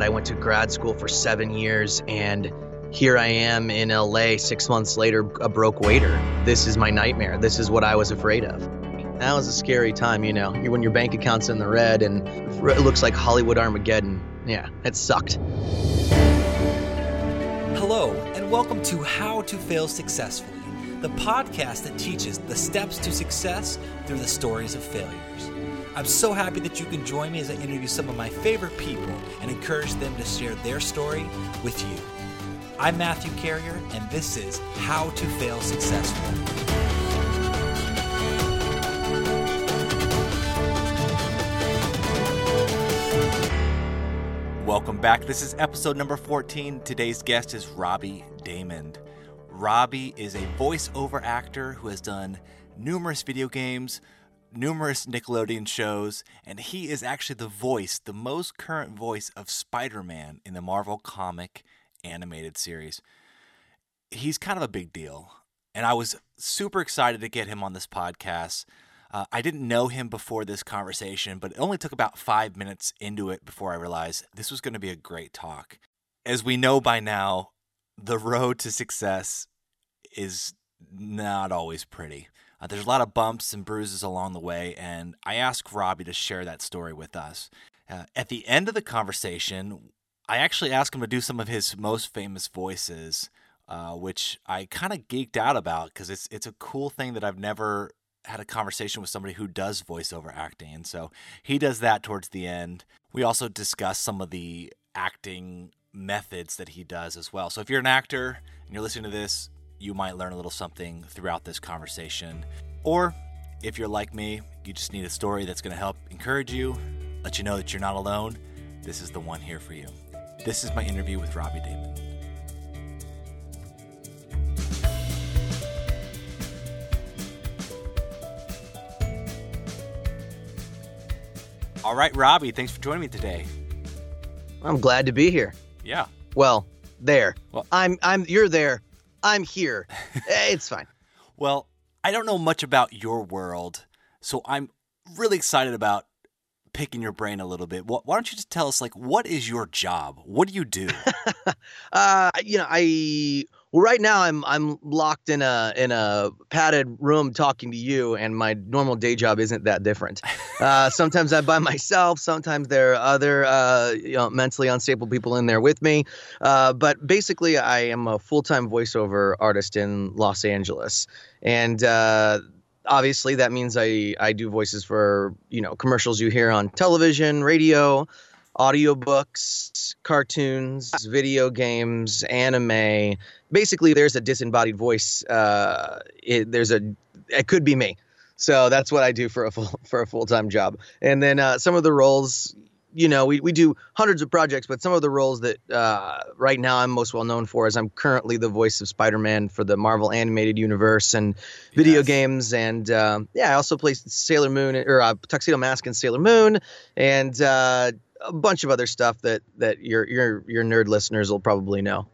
I went to grad school for seven years, and here I am in LA six months later, a broke waiter. This is my nightmare. This is what I was afraid of. That was a scary time, you know, when your bank account's in the red and it looks like Hollywood Armageddon. Yeah, it sucked. Hello, and welcome to How to Fail Successfully, the podcast that teaches the steps to success through the stories of failures. I'm so happy that you can join me as I interview some of my favorite people and encourage them to share their story with you. I'm Matthew Carrier, and this is How to Fail Successfully. Welcome back. This is episode number 14. Today's guest is Robbie Daymond. Robbie is a voiceover actor who has done numerous video games, numerous Nickelodeon shows, and he is actually the voice, the most current voice of Spider Man in the Marvel comic animated series. He's kind of a big deal, and I was super excited to get him on this podcast. Uh, I didn't know him before this conversation, but it only took about five minutes into it before I realized this was going to be a great talk. As we know by now, the road to success is not always pretty. Uh, there's a lot of bumps and bruises along the way, and I asked Robbie to share that story with us. Uh, at the end of the conversation, I actually asked him to do some of his most famous voices, uh, which I kind of geeked out about because it's it's a cool thing that I've never had a conversation with somebody who does voiceover acting, and so he does that towards the end. We also discuss some of the acting methods that he does as well. So if you're an actor and you're listening to this, you might learn a little something throughout this conversation. Or if you're like me, you just need a story that's going to help encourage you, let you know that you're not alone, this is the one here for you. This is my interview with Robbie Daymond. All right, Robbie, thanks for joining me today. I'm glad to be here. Yeah. Well, there. Well- I'm I'm you're there. I'm here. Eh, it's fine. Well, I don't know much about your world, so I'm really excited about picking your brain a little bit. Why don't you just tell us, like, what is your job? What do you do? Uh, you know, I well right now I'm I'm locked in a in a padded room talking to you, and my normal day job isn't that different. Uh, sometimes I'm by myself. Sometimes there are other uh, you know mentally unstable people in there with me. Uh, but basically, I am a full time voiceover artist in Los Angeles, and uh, obviously that means I I do voices for you know commercials you hear on television, radio, audiobooks, cartoons, video games, anime. Basically, there's a disembodied voice. Uh, it, there's a it could be me. So that's what I do for a full for a full time job. And then uh, some of the roles, you know, we, we do hundreds of projects, but some of the roles that uh, right now I'm most well known for is I'm currently the voice of Spider Man for the Marvel animated universe and video Yes. games, and uh, yeah, I also play Sailor Moon or uh, Tuxedo Mask and Sailor Moon, and uh, a bunch of other stuff that that your your your nerd listeners will probably know.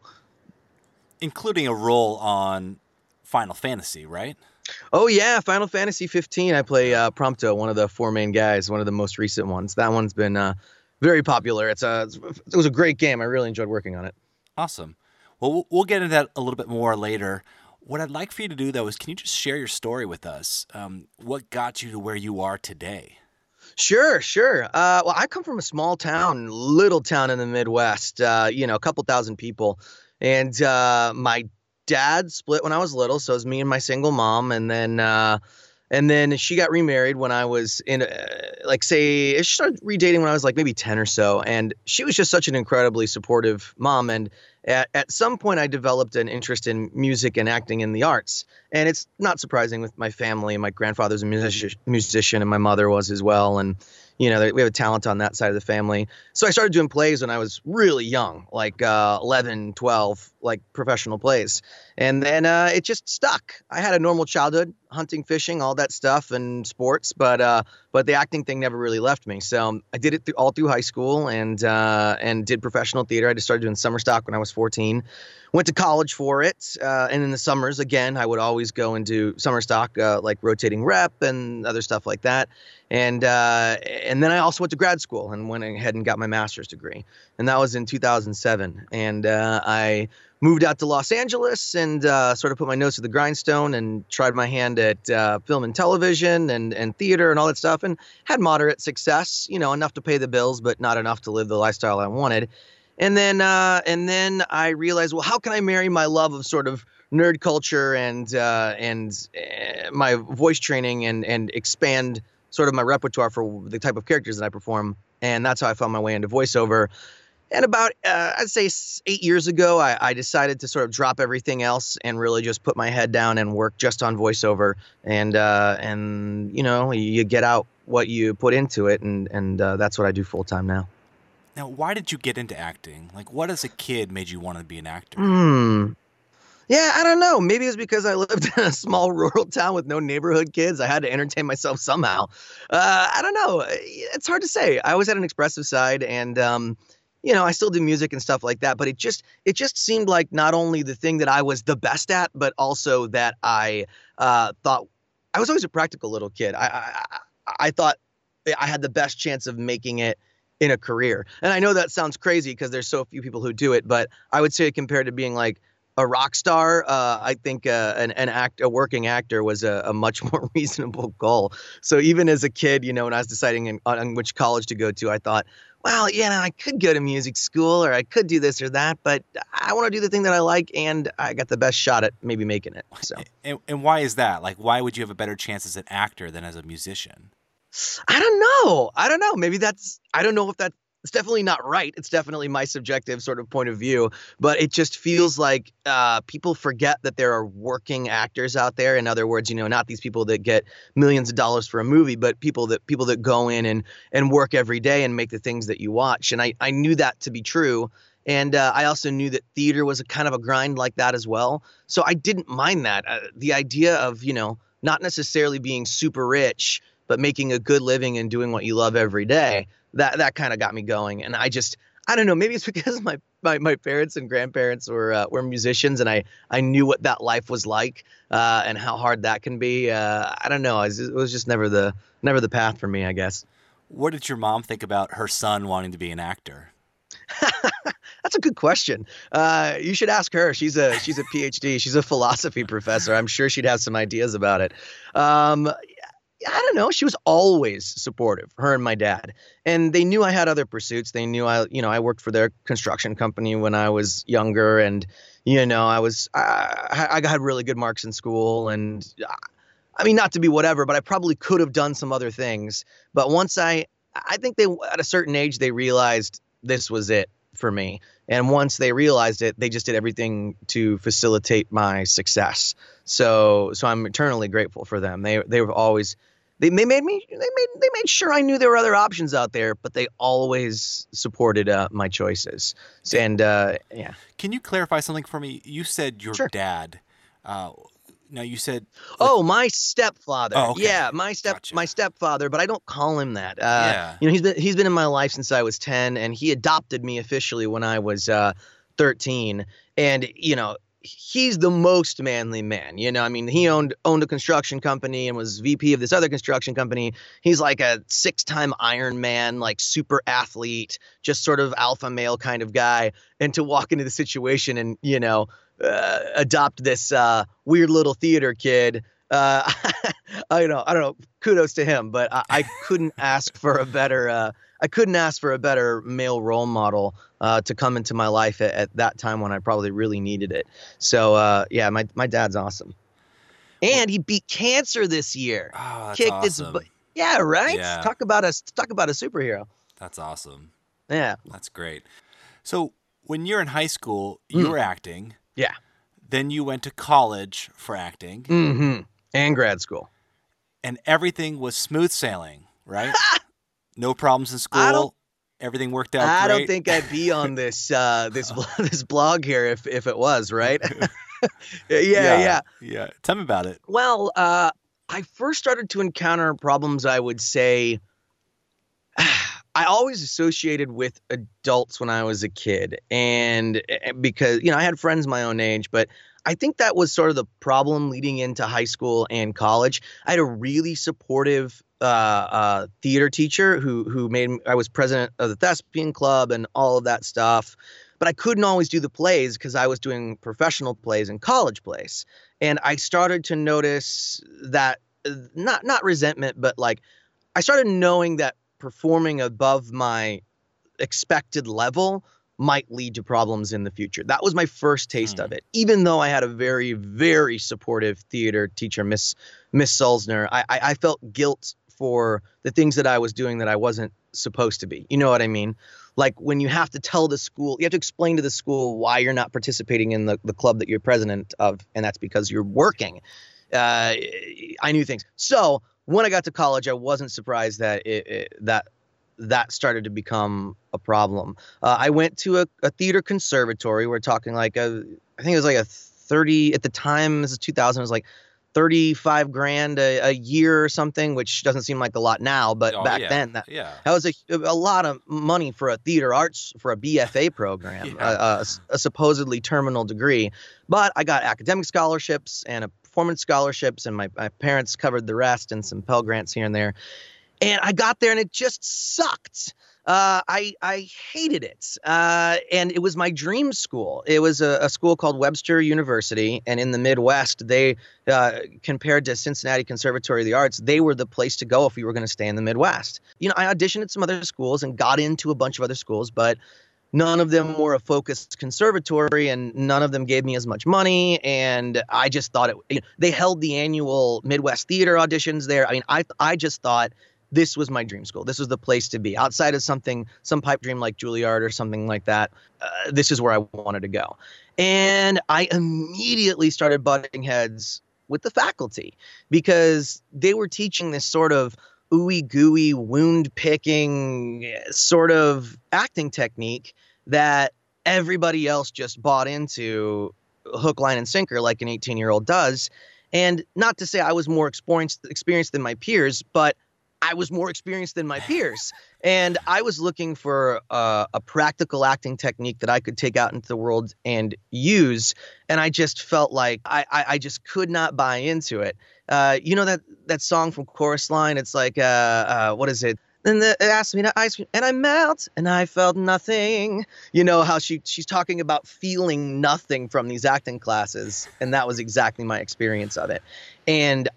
Including a role on Final Fantasy, right? Oh yeah, Final Fantasy 15. I play uh, Prompto, one of the four main guys, one of the most recent ones. That one's been uh, very popular. It's a it was a great game. I really enjoyed working on it. Awesome. Well, we'll- we'll get into that a little bit more later. What I'd like for you to do, though, is can you just share your story with us? Um, what got you to where you are today? Sure, sure. Uh, well, I come from a small town, little town in the Midwest. Uh, you know, a couple thousand people, and uh, my dad split when I was little, so it was me and my single mom, and then uh, and then she got remarried when I was in, uh, like, say, she started redating when I was like maybe ten or so, and she was just such an incredibly supportive mom, and at, at some point I developed an interest in music and acting in the arts. And it's not surprising with my family. My grandfather's a music, musician and my mother was as well. And, you know, we have a talent on that side of the family. So I started doing plays when I was really young, like uh, 11, 12, like professional plays. And then uh, it just stuck. I had a normal childhood. hunting, fishing, all that stuff, and sports. But uh, but the acting thing never really left me. So um, I did it th- all through high school and uh, and did professional theater. I just started doing summer stock when I was 14. Went to college for it, uh, and in the summers again, I would always go and do summer stock, uh, like rotating rep and other stuff like that. And uh, and then I also went to grad school and went ahead and got my master's degree, and that was in 2007. And uh, I moved out to Los Angeles and uh, sort of put my nose to the grindstone and tried my hand at uh, film and television and, and theater and all that stuff and had moderate success, you know, enough to pay the bills, but not enough to live the lifestyle I wanted. And then uh, and then I realized, well, how can I marry my love of sort of nerd culture and uh, and my voice training and and expand sort of my repertoire for the type of characters that I perform. And that's how I found my way into voiceover. And about, uh, I'd say eight years ago, I, I, decided to sort of drop everything else and really just put my head down and work just on voiceover. And, uh, and you know, you get out what you put into it. And, and uh, that's what I do full time now. Now, why did you get into acting? Like, what as a kid made you want to be an actor? Hmm. Yeah, I don't know. Maybe it's because I lived in a small rural town with no neighborhood kids. I had to entertain myself somehow. Uh, I don't know. It's hard to say. I always had an expressive side, and um, you know, I still do music and stuff like that, but it just it just seemed like not only the thing that I was the best at, but also that I uh, thought I was always a practical little kid. I, I I thought I had the best chance of making it in a career. And I know that sounds crazy because there's so few people who do it, but I would say compared to being like a rock star, uh, I think uh, an, an act, a working actor was a, a, much more reasonable goal. So even as a kid, you know, when I was deciding in, on which college to go to, I thought, well, yeah, I could go to music school or I could do this or that, but I want to do the thing that I like, and I got the best shot at maybe making it. So, and, and why is that? Like, why would you have a better chance as an actor than as a musician? I don't know. I don't know. Maybe that's. I don't know if that it's definitely not right. It's definitely my subjective sort of point of view, but it just feels like uh, people forget that there are working actors out there. In other words, you know, not these people that get millions of dollars for a movie, but people that people that go in and and work every day and make the things that you watch. And I I knew that to be true. And uh, I also knew that theater was a kind of a grind like that as well. So I didn't mind that. Uh, the idea of, you know, not necessarily being super rich, but making a good living and doing what you love every day that that kind of got me going. And I just I don't know, maybe it's because my my, my parents and grandparents were uh, were musicians, and I I knew what that life was like uh, and how hard that can be. Uh, I don't know, it was, it was just never the never the path for me, I guess. What did your mom think about her son wanting to be an actor? That's a good question. Uh, you should ask her. She's a she's a PhD. She's a philosophy professor. I'm sure she'd have some ideas about it. Um, I don't know. She was always supportive, her and my dad. And they knew I had other pursuits. They knew I, you know, I worked for their construction company when I was younger. And, you know, I was, I, I got really good marks in school. And uh, I mean, not to be whatever, but I probably could have done some other things. But once I, I think they, at a certain age, they realized this was it for me. And once they realized it, they just did everything to facilitate my success. So, so I'm eternally grateful for them. They, they were always, they, they made me they made they made sure I knew there were other options out there, but they always supported uh, my choices. And uh, yeah, can you clarify something for me? You said your sure. dad. Uh, now you said oh my stepfather oh, okay. yeah my step gotcha. my stepfather but i don't call him that uh, yeah. you know he's been he's been in my life since i was 10 and he adopted me officially when i was uh, 13 and you know he's the most manly man. You know, I mean, he owned owned a construction company and was VP of this other construction company. He's like a six-time Iron Man, like super athlete, just sort of alpha male kind of guy. And to walk into the situation and you know uh, adopt this uh, weird little theater kid. Uh, I don't know. I don't know. Kudos to him, but I, I couldn't ask for a better uh, I couldn't ask for a better male role model uh, to come into my life at, at, that time when I probably really needed it. So uh, yeah, my my dad's awesome, and he beat cancer this year. Oh, that's Kicked awesome. His, yeah, right. Yeah. Talk about a talk about a superhero. That's awesome. Yeah, that's great. So when you're in high school, you mm. were acting. Yeah. Then you went to college for acting. Mm-hmm. And grad school. And everything was smooth sailing, right? No problems in school. Everything worked out. I great. don't think I'd be on this uh, this this blog here if if it was right. yeah, yeah, yeah, yeah, Tell me about it. Well, uh, I first started to encounter problems, I would say, I always associated with adults when I was a kid. And eh, because, you know, I had friends my own age, but I think that was sort of the problem leading into high school and college. I had a really supportive uh, uh, theater teacher who who made I was president of the thespian club and all of that stuff, but I couldn't always do the plays because I was doing professional plays and college plays, and I started to notice that uh, not not resentment, but like I started knowing that performing above my expected level might lead to problems in the future. That was my first taste mm. of it. Even though I had a very, very supportive theater teacher, Miss Miss Sulzner, I, I, I felt guilt for the things that I was doing that I wasn't supposed to be. You know what I mean? Like when you have to tell the school, you have to explain to the school why you're not participating in the, the club that you're president of, and that's because you're working. Uh, I knew things. So when I got to college, I wasn't surprised that it, it, that that started to become a problem. Uh, I went to a, a, theater conservatory. We're talking like a, I think it was like a 30 at the time. This is 2000. It was like 35 grand a, a year or something, which doesn't seem like a lot now, but oh, back yeah. then that, yeah. that was a, a lot of money for a theater arts for a BFA program, yeah. a, a supposedly terminal degree. But I got academic scholarships and a performance scholarships, and my, my parents covered the rest and some Pell Grants here and there. And I got there and it just sucked. Uh, I I hated it, uh, and it was my dream school. It was a, a, school called Webster University, and in the Midwest, they uh, compared to Cincinnati Conservatory of the Arts, they were the place to go if you were going to stay in the Midwest. You know, I auditioned at some other schools and got into a bunch of other schools, but none of them were a focused conservatory and none of them gave me as much money and i just thought it you know, they held the annual midwest theater auditions there i mean i i just thought this was my dream school. This was the place to be. Outside of something, some pipe dream like Juilliard or something like that, uh, this is where I wanted to go. And I immediately started butting heads with the faculty because they were teaching this sort of ooey gooey, wound picking sort of acting technique that everybody else just bought into hook, line, and sinker like an 18 year old does. And not to say I was more experienced, experienced than my peers, but I was more experienced than my peers. And I was looking for uh, a practical acting technique that I could take out into the world and use. And I just felt like I, I, I just could not buy into it. Uh, you know that that song from Chorus Line? It's like, uh, uh what is it? And it asked me to ice cream, and I melt, and I felt nothing. You know how she she's talking about feeling nothing from these acting classes, and that was exactly my experience of it. And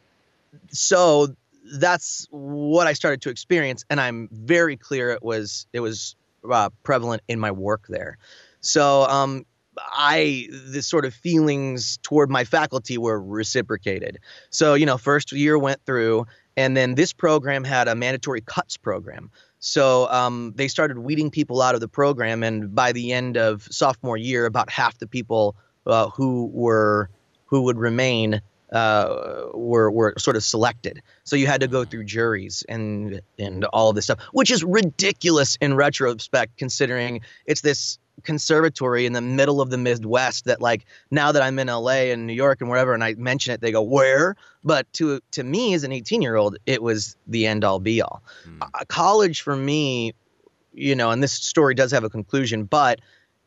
so that's what I started to experience, and I'm very clear it was it was uh, prevalent in my work there. So um, I the sort of feelings toward my faculty were reciprocated. So you know, first year went through, and then this program had a mandatory cuts program. So um, they started weeding people out of the program, and by the end of sophomore year, about half the people uh, who were who would remain uh, were were sort of selected. So you had to go through juries and and all this stuff, which is ridiculous in retrospect, considering it's this conservatory in the middle of the Midwest that like now that I'm in LA and New York and wherever and I mention it they go where but to to me as an 18 year old it was the end all be all mm. uh, college for me you know and this story does have a conclusion but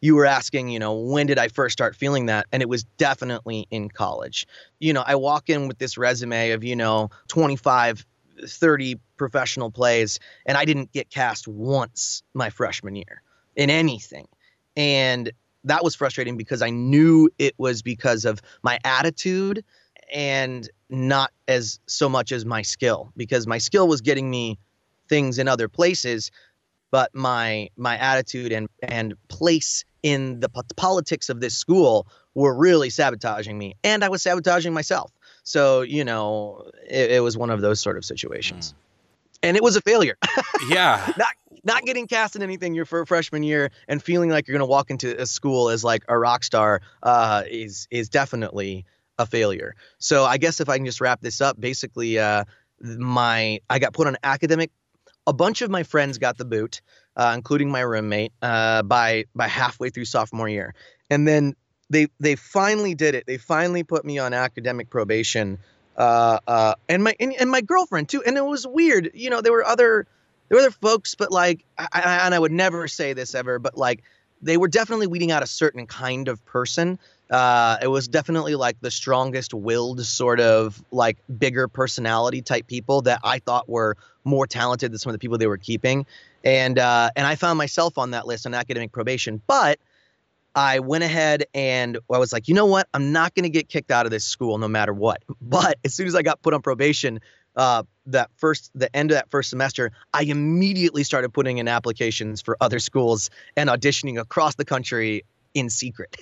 you were asking, you know, when did I first start feeling that? And it was definitely in college. You know, I walk in with this resume of, you know, 25, 30 professional plays, and I didn't get cast once my freshman year in anything. And that was frustrating because I knew it was because of my attitude and not as so much as my skill because my skill was getting me things in other places but my my attitude and and place in the politics of this school were really sabotaging me and i was sabotaging myself. So you know it, it was one of those sort of situations. Mm. and it was a failure. Yeah. Not not getting cast in anything your freshman year and feeling like you're going to walk into a school as like a rock star uh, is is definitely a failure. So i guess if i can just wrap this up basically uh, my i got put on academic a bunch of my friends got the boot, uh, including my roommate, uh, by by halfway through sophomore year, and then they they finally did it. They finally put me on academic probation uh, uh, and my and, and my girlfriend too. And it was weird. You know, there were other there were other folks, but like, I, I, and I would never say this ever, but like, they were definitely weeding out a certain kind of person. Uh, it was definitely like the strongest willed sort of like bigger personality type people that I thought were more talented than some of the people they were keeping. And uh, and I found myself on that list on academic probation. But I went ahead and I was like, you know what? I'm not going to get kicked out of this school no matter what. But as soon as I got put on probation, uh, that first the end of that first semester, I immediately started putting in applications for other schools and auditioning across the country in secret.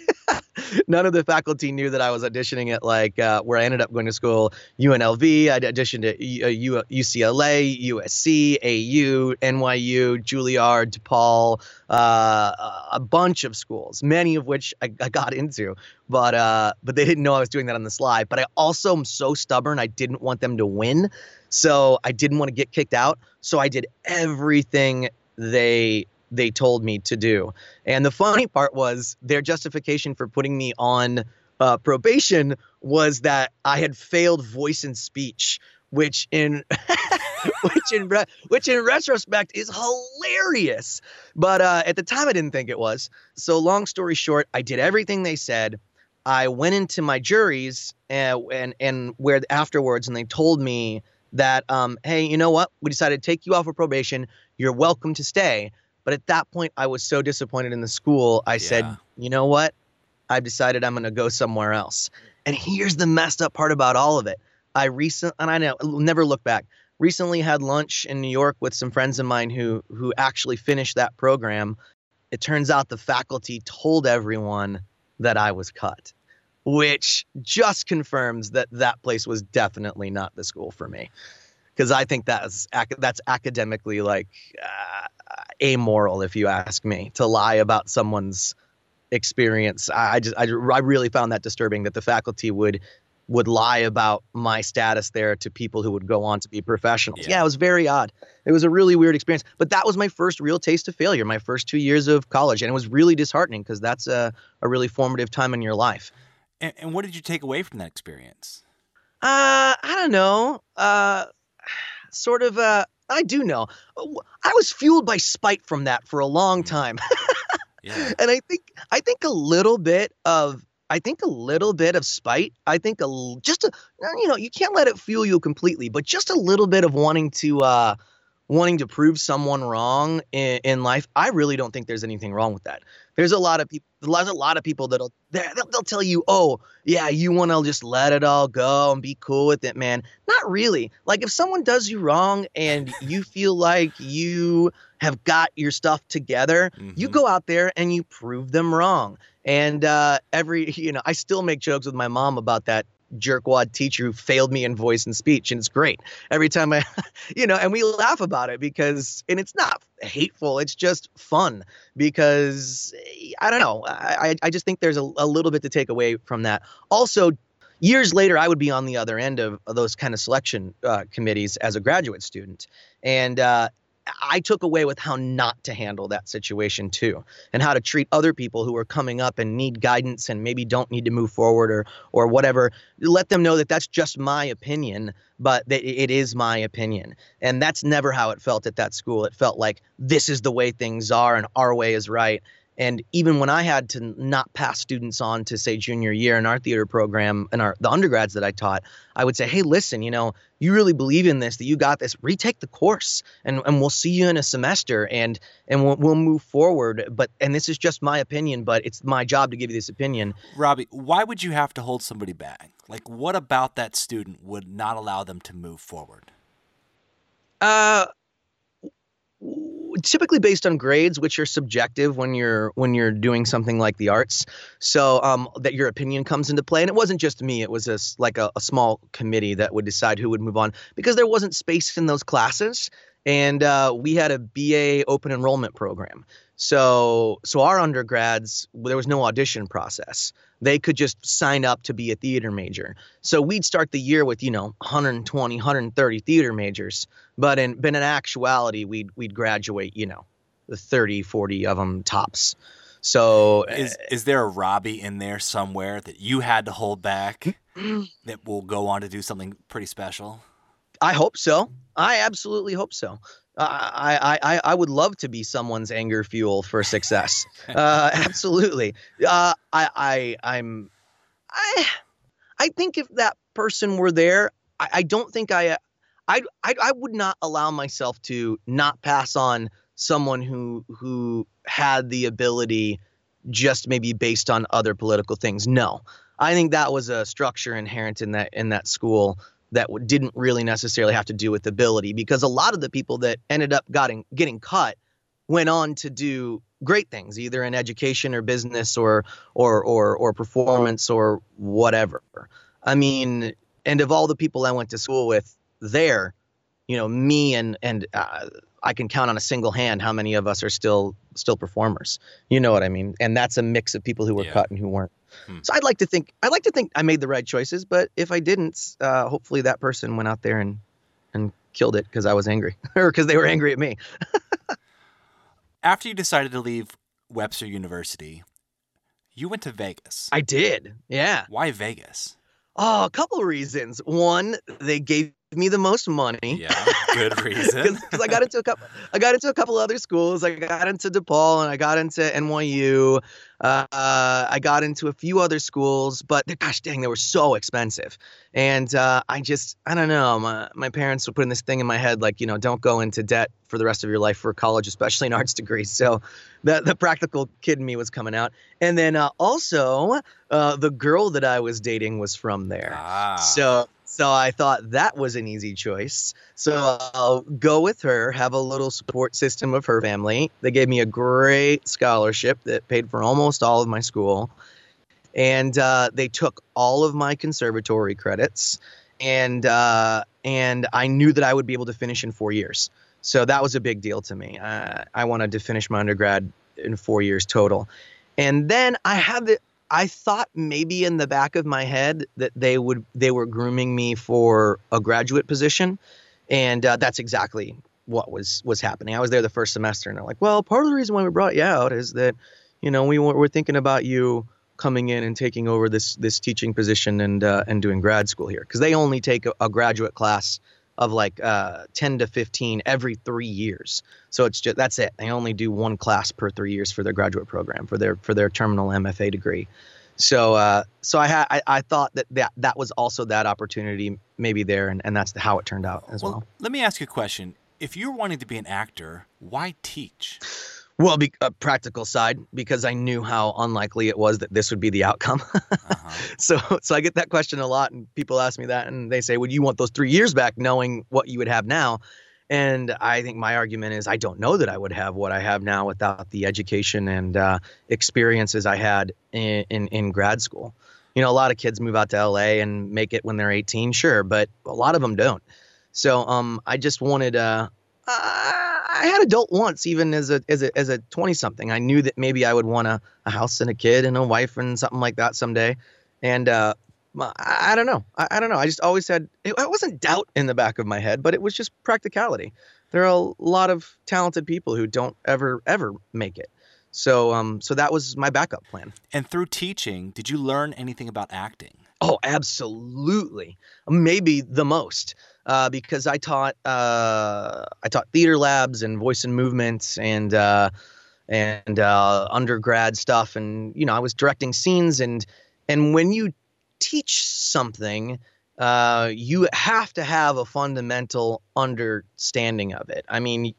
None of the faculty knew that I was auditioning at like uh, where I ended up going to school, UNLV. I auditioned at U- UCLA, USC, AU, NYU, Juilliard, DePaul, uh, a bunch of schools, many of which I, I got into, but uh, but they didn't know I was doing that on the slide. But I also am so stubborn; I didn't want them to win, so I didn't want to get kicked out. So I did everything they they told me to do. And the funny part was their justification for putting me on uh, probation was that I had failed voice and speech, which in which in re- which in retrospect is hilarious. But uh, at the time, I didn't think it was. So long story short, I did everything they said. I went into my juries and and, and where afterwards, and they told me that, um, hey, you know what? We decided to take you off of probation. You're welcome to stay. But at that point, I was so disappointed in the school. I yeah. said, you know what? I've decided I'm going to go somewhere else. And here's the messed up part about all of it. I recent and I know never look back. Recently had lunch in New York with some friends of mine who who actually finished that program. It turns out the faculty told everyone that I was cut, which just confirms that that place was definitely not the school for me. Because I think that's that's academically like uh, amoral, if you ask me, to lie about someone's experience. I, I just I, I really found that disturbing that the faculty would would lie about my status there to people who would go on to be professionals. Yeah. yeah. it was very odd. It was a really weird experience. But that was my first real taste of failure, my first two years of college. And it was really disheartening because that's a, a really formative time in your life. And, and, what did you take away from that experience? Uh, I don't know. Uh, sort of, uh, I do know. I was fueled by spite from that for a long mm. time. yeah. And I think I think a little bit of I think a little bit of spite. I think a just a you know, you can't let it fuel you completely, but just a little bit of wanting to uh wanting to prove someone wrong in, in life. I really don't think there's anything wrong with that. There's a lot of people. There's a lot of people that'll they'll, they'll tell you, oh yeah, you want to just let it all go and be cool with it, man. Not really. Like if someone does you wrong and you feel like you have got your stuff together, mm-hmm. you go out there and you prove them wrong. And uh, every, you know, I still make jokes with my mom about that jerkwad teacher who failed me in voice and speech and it's great. Every time i you know and we laugh about it because and it's not hateful it's just fun because i don't know i i just think there's a, a little bit to take away from that. Also years later i would be on the other end of, of those kind of selection uh, committees as a graduate student. And uh, I took away with how not to handle that situation too, and how to treat other people who are coming up and need guidance and maybe don't need to move forward or or whatever. Let them know that that's just my opinion, but that it is my opinion, and that's never how it felt at that school. It felt like this is the way things are and our way is right, and even when I had to not pass students on to say junior year in our theater program and our the undergrads that I taught, I would say, "Hey, listen, you know, you really believe in this, that you got this. Retake the course, and and we'll see you in a semester, and and we'll, we'll move forward. But and this is just my opinion, but it's my job to give you this opinion." Robbie, why would you have to hold somebody back? Like, what about that student would not allow them to move forward? Uh typically based on grades which are subjective when you're when you're doing something like the arts. So um, that your opinion comes into play. And it wasn't just me. It was a, like a, a small committee that would decide who would move on because there wasn't space in those classes. And uh, we had a ba open enrollment program so so our undergrads there was no audition process they could just sign up to be a theater major. So we'd start the year with, you know, 120, 130 theater majors, but in but in actuality we'd we'd graduate, you know, the 30, 40 of them tops. So eh, is is there a Robbie in there somewhere that you had to hold back? that will go on to do something pretty special? I hope so. I absolutely hope so. I, I, I, I would love to be someone's anger fuel for success. uh, absolutely. Uh, I, I, I'm, I, I think if that person were there, I, I don't think I, I, I, I would not allow myself to not pass on someone who, who had the ability just maybe based on other political things. No, I think that was a structure inherent in that, in that school that didn't really necessarily have to do with ability because a lot of the people that ended up getting getting cut went on to do great things either in education or business or or or or performance or whatever. I mean and of all the people i went to school with there you know me and and uh, i can count on a single hand how many of us are still still performers you know what i mean and that's a mix of people who were yeah. cut and who weren't Hmm. So I'd like to think I'd like to think I made the right choices, but if I didn't, uh, hopefully that person went out there and and killed it because I was angry or because they were angry at me. After you decided to leave Webster University, you went to Vegas. I did. Yeah. Why Vegas? Oh, a couple of reasons. One, they gave me the most money. Yeah, good reason. Because I got into a couple, I got into a couple other schools. I got into DePaul and I got into NYU. Uh, I got into a few other schools, but gosh dang, they were so expensive. And uh, I just, I don't know. My my parents were putting this thing in my head, like you know, don't go into debt for the rest of your life for college, especially an arts degree. So the the practical kid in me was coming out. And then uh, also, uh, the girl that I was dating was from there. Ah. So so I thought that was an easy choice. So I'll go with her, have a little support system of her family. They gave me a great scholarship that paid for almost all of my school. And uh, they took all of my conservatory credits. And uh, and I knew that I would be able to finish in four years. So that was a big deal to me. Uh, I wanted to finish my undergrad in four years total. And then I had the I thought maybe in the back of my head that they would they were grooming me for a graduate position, and uh, that's exactly what was was happening. I was there the first semester, and they're like, "Well, part of the reason why we brought you out is that, you know, we were, thinking about you coming in and taking over this this teaching position and uh, and doing grad school here because they only take a, a graduate class of like uh, 10 to 15 every three years. So it's just that's it. They only do one class per three years for their graduate program for their for their terminal MFA degree. So uh, so I had I, I thought that, that that was also that opportunity maybe there, and, and that's how it turned out as well, well. Let me ask you a question. If you're wanting to be an actor, why teach? Well, be, a practical side because I knew how unlikely it was that this would be the outcome. uh-huh. So, so I get that question a lot, and people ask me that, and they say, "Would you want those three years back, knowing what you would have now?" And I think my argument is, I don't know that I would have what I have now without the education and uh, experiences I had in, in in grad school. You know, a lot of kids move out to LA and make it when they're 18, sure, but a lot of them don't. So, um, I just wanted uh, I had adult once, even as a as a as a twenty something. I knew that maybe I would want a, a house and a kid and a wife and something like that someday. And uh, I, I, don't know. I, I, don't know. I just always had it, it wasn't doubt in the back of my head, but it was just practicality. There are a lot of talented people who don't ever ever make it. So um so that was my backup plan. And through teaching, did you learn anything about acting? Oh, absolutely. Maybe the most uh, because I taught uh, I taught theater labs and voice and movement and uh, and uh, undergrad stuff, and you know I was directing scenes and and when you teach something, uh, you have to have a fundamental understanding of it. I mean,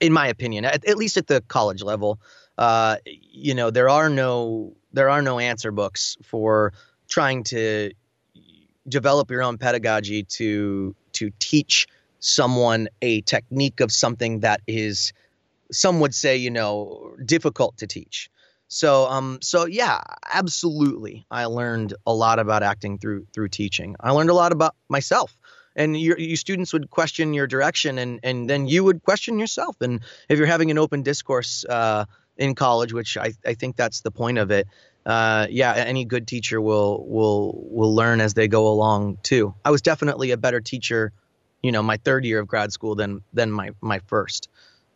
in my opinion, at, at least at the college level, uh, you know there are no there are no answer books for trying to develop your own pedagogy to to teach someone a technique of something that is some would say you know difficult to teach. So um so yeah absolutely. I learned a lot about acting through through teaching. I learned a lot about myself. And your, your students would question your direction and and then you would question yourself. And if you're having an open discourse uh, in college which I, I think that's the point of it uh, yeah, any good teacher will will will learn as they go along too. I was definitely a better teacher, you know, my third year of grad school than than my my first,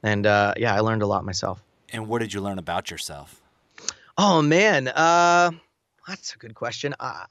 and uh, yeah, I learned a lot myself. And what did you learn about yourself? Oh man, uh, that's a good question. Uh,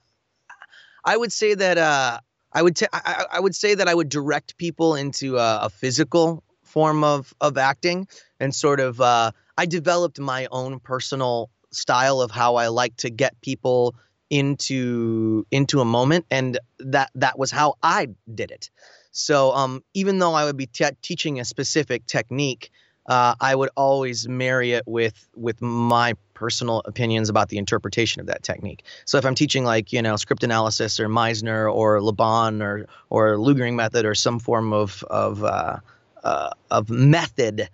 I would say that uh, I would t- I, I would say that I would direct people into a, a physical form of of acting and sort of uh, I developed my own personal style of how I like to get people into into a moment and that that was how I did it. So um, even though I would be te- teaching a specific technique, uh, I would always marry it with with my personal opinions about the interpretation of that technique. So if I'm teaching like you know script analysis or Meisner or Laban or or Lugering method or some form of of uh, uh, of method,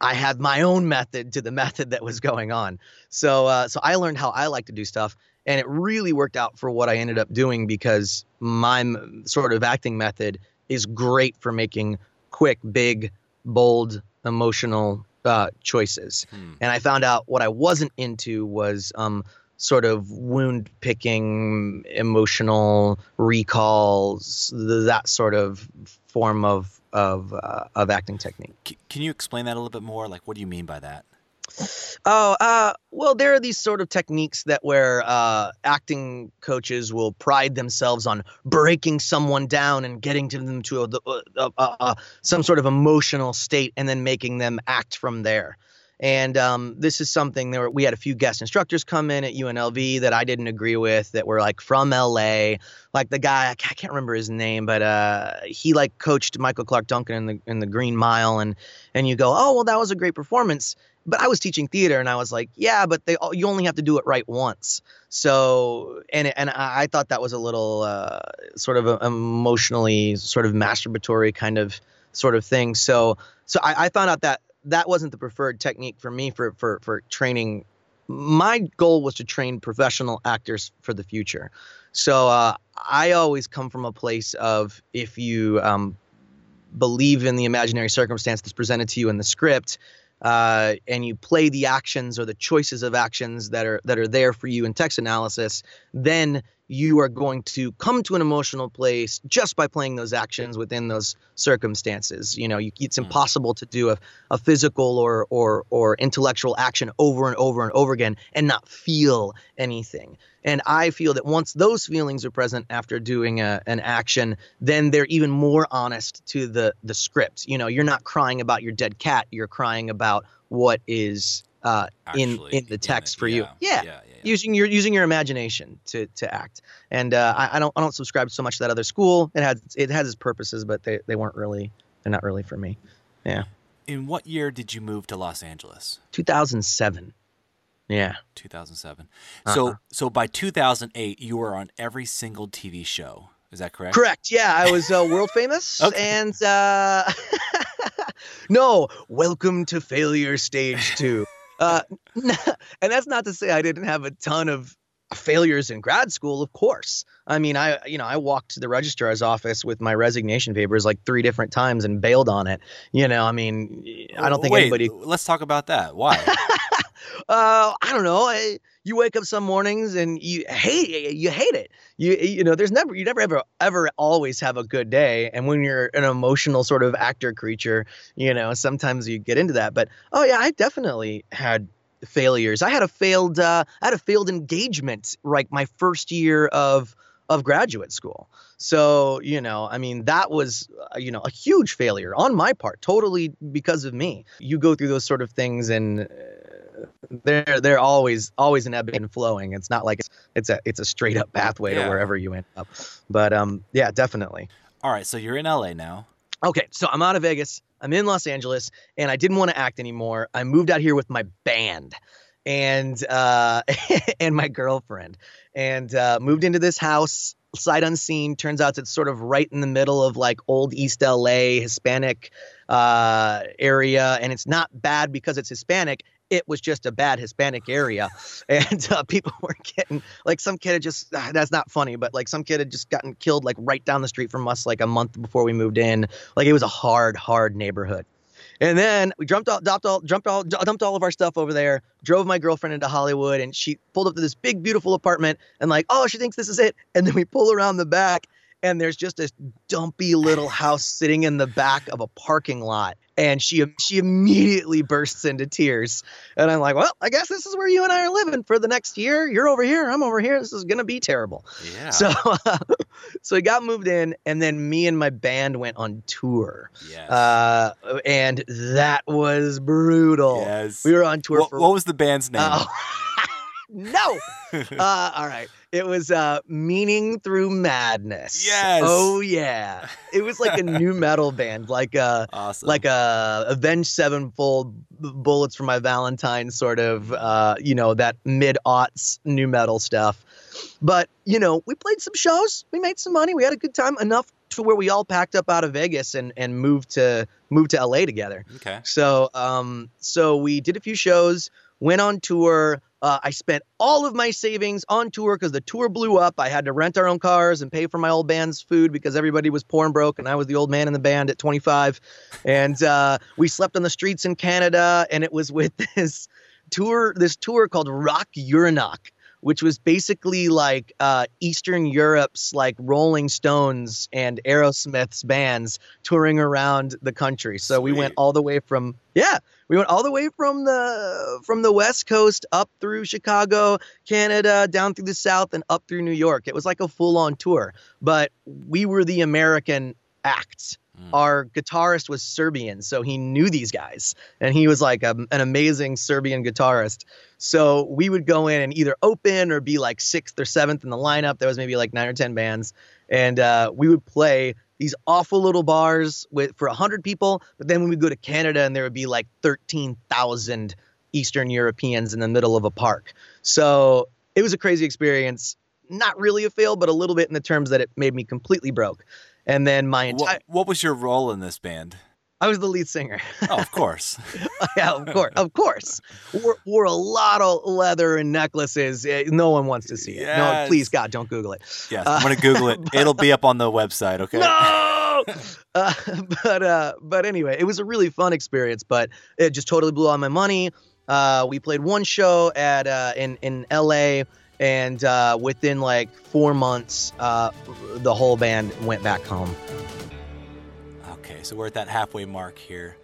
I had my own method to the method that was going on. So uh, so I learned how I like to do stuff, and it really worked out for what I ended up doing because my m- sort of acting method is great for making quick, big, bold, emotional uh, choices. Hmm. And I found out what I wasn't into was um, sort of wound picking, emotional recalls, that sort of form of of uh, of acting technique. C- can you explain that a little bit more? Like, what do you mean by that? Oh, uh, well, there are these sort of techniques that where uh, acting coaches will pride themselves on breaking someone down and getting to them to a, a, a, a, some sort of emotional state and then making them act from there. And um, this is something that we had a few guest instructors come in at UNLV that I didn't agree with that were like from LA. Like the guy, I can't remember his name, but uh, he like coached Michael Clarke Duncan in the in the Green Mile, and and you go, oh well, that was a great performance. But I was teaching theater, and I was like, yeah, but they you only have to do it right once. So and and I thought that was a little uh, sort of emotionally sort of masturbatory kind of sort of thing. So so I, I found out that that wasn't the preferred technique for me for for for training. My goal was to train professional actors for the future. So uh, I always come from a place of if you um, believe in the imaginary circumstance that's presented to you in the script, uh, and you play the actions or the choices of actions that are that are there for you in text analysis, then you are going to come to an emotional place just by playing those actions within those circumstances. You know, you, it's Mm. impossible to do a, a physical or or or intellectual action over and over and over again and not feel anything. And I feel that once those feelings are present after doing a, an action, then they're even more honest to the the script. You know, you're not crying about your dead cat; you're crying about what is uh, in Actually, in the text for you. Yeah, Yeah, yeah, yeah. Using your using your imagination to to act. And uh, I, I don't I don't subscribe so much to that other school. It has it has its purposes, but they they weren't really they're not really for me. Yeah. In what year did you move to Los Angeles? 2007. Yeah. 2007. Uh-huh. So so by 2008 you were on every single TV show. Is that correct? Correct. Yeah, I was uh, world famous, Okay. and uh, no, welcome to failure stage two. Uh, and that's not to say I didn't have a ton of failures in grad school. Of course, I mean, I you know I walked to the registrar's office with my resignation papers like three different times and bailed on it. You know, I mean, I don't think Wait, anybody. Let's talk about that. Why? uh, I don't know. I, you wake up some mornings and you hate you hate it. You you know, there's never you never ever ever always have a good day. And when you're an emotional sort of actor creature, you know, sometimes you get into that. But oh yeah, I definitely had failures. I had a failed uh, I had a failed engagement like my first year of of graduate school. So, you know, I mean, that was, uh, you know, a huge failure on my part, totally because of me. You go through those sort of things and they're they're always always an ebb and flowing. It's not like it's it's a it's a straight up pathway Yeah. to wherever you end up. But um yeah, definitely. All right, so you're in LA now. Okay, so I'm out of Vegas. I'm in Los Angeles, and I didn't want to act anymore. I moved out here with my band and uh, and my girlfriend, and uh, moved into this house sight unseen. Turns out it's sort of right in the middle of like old East LA Hispanic uh, area, and it's not bad because it's Hispanic. It was just a bad Hispanic area, and uh, people were getting like some kid had just ah, that's not funny, but like some kid had just gotten killed like right down the street from us like a month before we moved in. Like it was a hard, hard neighborhood. And then we jumped all, dumped all, jumped all, dumped all of our stuff over there. Drove my girlfriend into Hollywood, and she pulled up to this big, beautiful apartment, and like, oh, she thinks this is it. And then we pull around the back, and there's just this dumpy little house sitting in the back of a parking lot. And she she immediately bursts into tears and i'm like well i guess this is where you and i are living for the next year you're over here i'm over here this is gonna be terrible Yeah. so uh, so we got moved in and then me and my band went on tour yes. uh and that was brutal yes. we were on tour what, for what was the band's name? Oh. no uh all right it was uh meaning through madness Yes. oh yeah it was like a nu metal band like a awesome. like a Avenged Sevenfold bullets for my Valentine sort of uh you know that mid aughts nu metal stuff. But you know we played some shows, we made some money, we had a good time enough to where we all packed up out of Vegas and and moved to moved to LA together. okay. So um so we did a few shows, went on tour. Uh, I spent all of my savings on tour because the tour blew up. I had to rent our own cars and pay for my old band's food because everybody was poor and broke, and I was the old man in the band at 25. And uh, we slept on the streets in Canada, and it was with this tour, this tour called Rock Uranok, which was basically like uh, Eastern Europe's like Rolling Stones and Aerosmith's bands touring around the country. So we went all the way from yeah, we went all the way from the from the West Coast up through Chicago, Canada, down through the South, and up through New York. It was like a full on tour, but we were the American acts. Mm. Our guitarist was Serbian, so he knew these guys, and he was like a, an amazing Serbian guitarist. So we would go in and either open or be like sixth or seventh in the lineup. There was maybe like nine or ten bands, and uh, we would play these awful little bars with for hundred people. But then when we go to Canada, and there would be like thirteen thousand Eastern Europeans in the middle of a park. So it was a crazy experience. Not really a fail, but a little bit in the terms that it made me completely broke. And then my entire What, what was your role in this band? I was the lead singer. Oh, of course. yeah, of course, of course. Wore, wore a lot of leather and necklaces. Eh, No one wants to see it. No, please, God, don't Google it. yes, Uh, I'm gonna Google it. It'll be up on the website. Okay. No. uh, but uh, but anyway, it was a really fun experience. But it just totally blew all my money. Uh, we played one show at uh, in in L.A. and uh, within like four months, uh, the whole band went back home. Okay, so we're at that halfway mark here.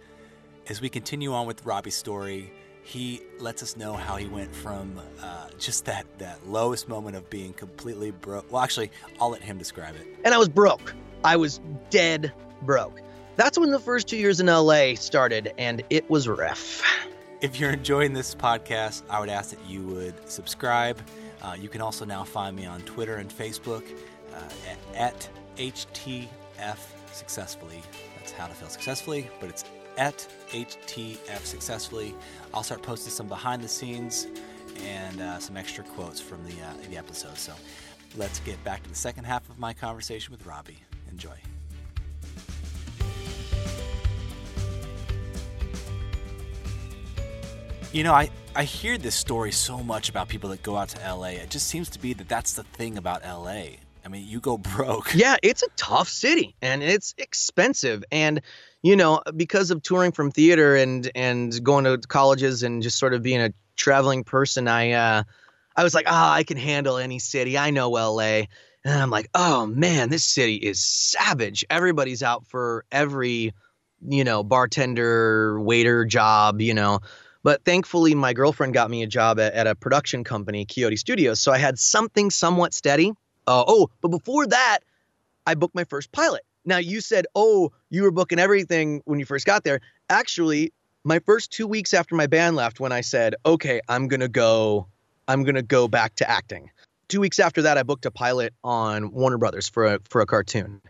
As we continue on with Robbie's story, he lets us know how he went from uh, just that, that lowest moment of being completely broke. Well, actually, I'll let him describe it. and I was broke. I was dead broke. That's when the first two years in LA started, and it was rough. If you're enjoying this podcast, I would ask that you would subscribe. Uh, you can also now find me on Twitter and Facebook uh, at, at HTF Successfully. That's how to fail successfully, but it's at HTF Successfully. I'll start posting some behind the scenes and uh, some extra quotes from the, uh, the episode. So let's get back to the second half of my conversation with Robbie. Enjoy. You know, I, I hear this story so much about people that go out to LA. It just seems to be that that's the thing about LA. I mean, you go broke. Yeah, it's a tough city and it's expensive. And, you know, because of touring from theater and and going to colleges and just sort of being a traveling person, I uh I was like, ah, I can handle any city. I know LA. And I'm like, oh man, this city is savage. Everybody's out for every, you know, bartender, waiter job, you know. But thankfully, my girlfriend got me a job at, at a production company, Coyote Studios. So I had something somewhat steady. Uh, oh, but before that, I booked my first pilot. Now, you said, oh, you were booking everything when you first got there. Actually, my first two weeks after my band left, when I said, okay, I'm going to go, I'm going to go back to acting. Two weeks after that, I booked a pilot on Warner Brothers for a, for a cartoon,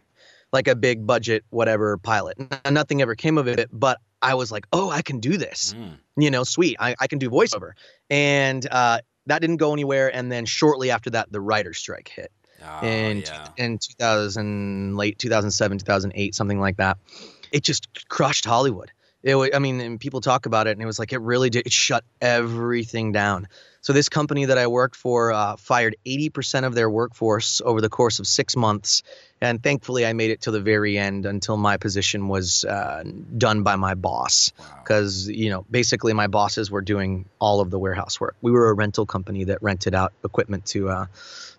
like a big budget, whatever pilot. Nothing ever came of it, but I was like, oh, I can do this Mm. you know, sweet, I, I can do voiceover. And uh, that didn't go anywhere. And then shortly after that, the writer's strike hit Oh, in, yeah. in 2000, late 2007, 2008, something like that. It just crushed Hollywood. It I mean, and people talk about it, and it was like it really did. It shut everything down. So this company that I worked for uh, fired 80% of their workforce over the course of six months, and thankfully I made it to the very end until my position was uh, done by my boss Wow. because you know basically my bosses were doing all of the warehouse work. We were a rental company that rented out equipment to uh,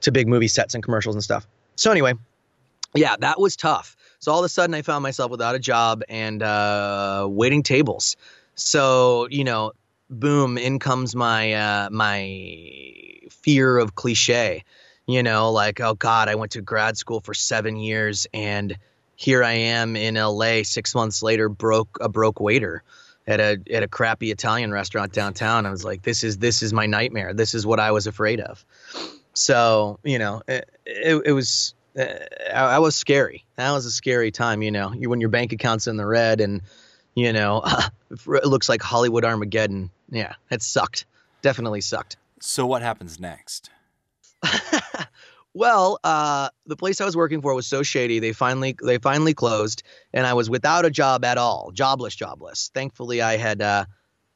to big movie sets and commercials and stuff. So anyway, yeah, that was tough. So all of a sudden, I found myself without a job and uh, waiting tables. So you know, boom, in comes my uh, my fear of cliche. You know, like oh God, I went to grad school for seven years and here I am in LA six months later, broke a broke waiter at a at a crappy Italian restaurant downtown. I was like, this is this is my nightmare. This is what I was afraid of. So you know, it, it, it was uh, I, I, was scary. That was a scary time. You know, when your bank account's in the red and you know it looks like Hollywood Armageddon. Yeah, it sucked. Definitely sucked. So what happens next? well, uh, the place I was working for was so shady. They finally they finally closed, and I was without a job at all, jobless, jobless. Thankfully, I had uh,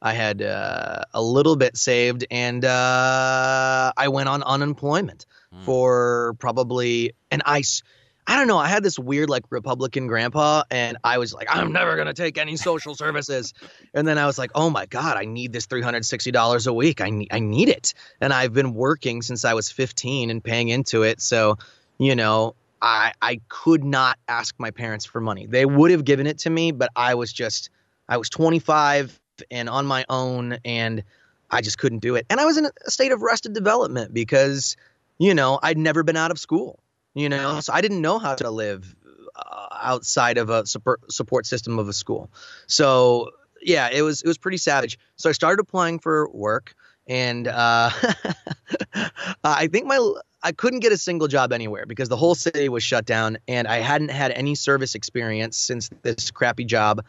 I had uh, a little bit saved, and uh, I went on unemployment mm. for probably an ice. I don't know. I had this weird like Republican grandpa, and I was like, I'm never gonna take any social services. and then I was like, Oh my god, I need this three hundred sixty dollars a week. I need I need it. And I've been working since I was fifteen and paying into it. So, you know, I I could not ask my parents for money. They would have given it to me, but I was just I was twenty five and on my own, and I just couldn't do it. And I was in a state of arrested development because, you know, I'd never been out of school you know? So i didn't know how to live uh, outside of a support system of a school. So yeah it was it was pretty savage. So i started applying for work and uh, i think my i couldn't get a single job anywhere because the whole city was shut down and i hadn't had any service experience since this crappy job.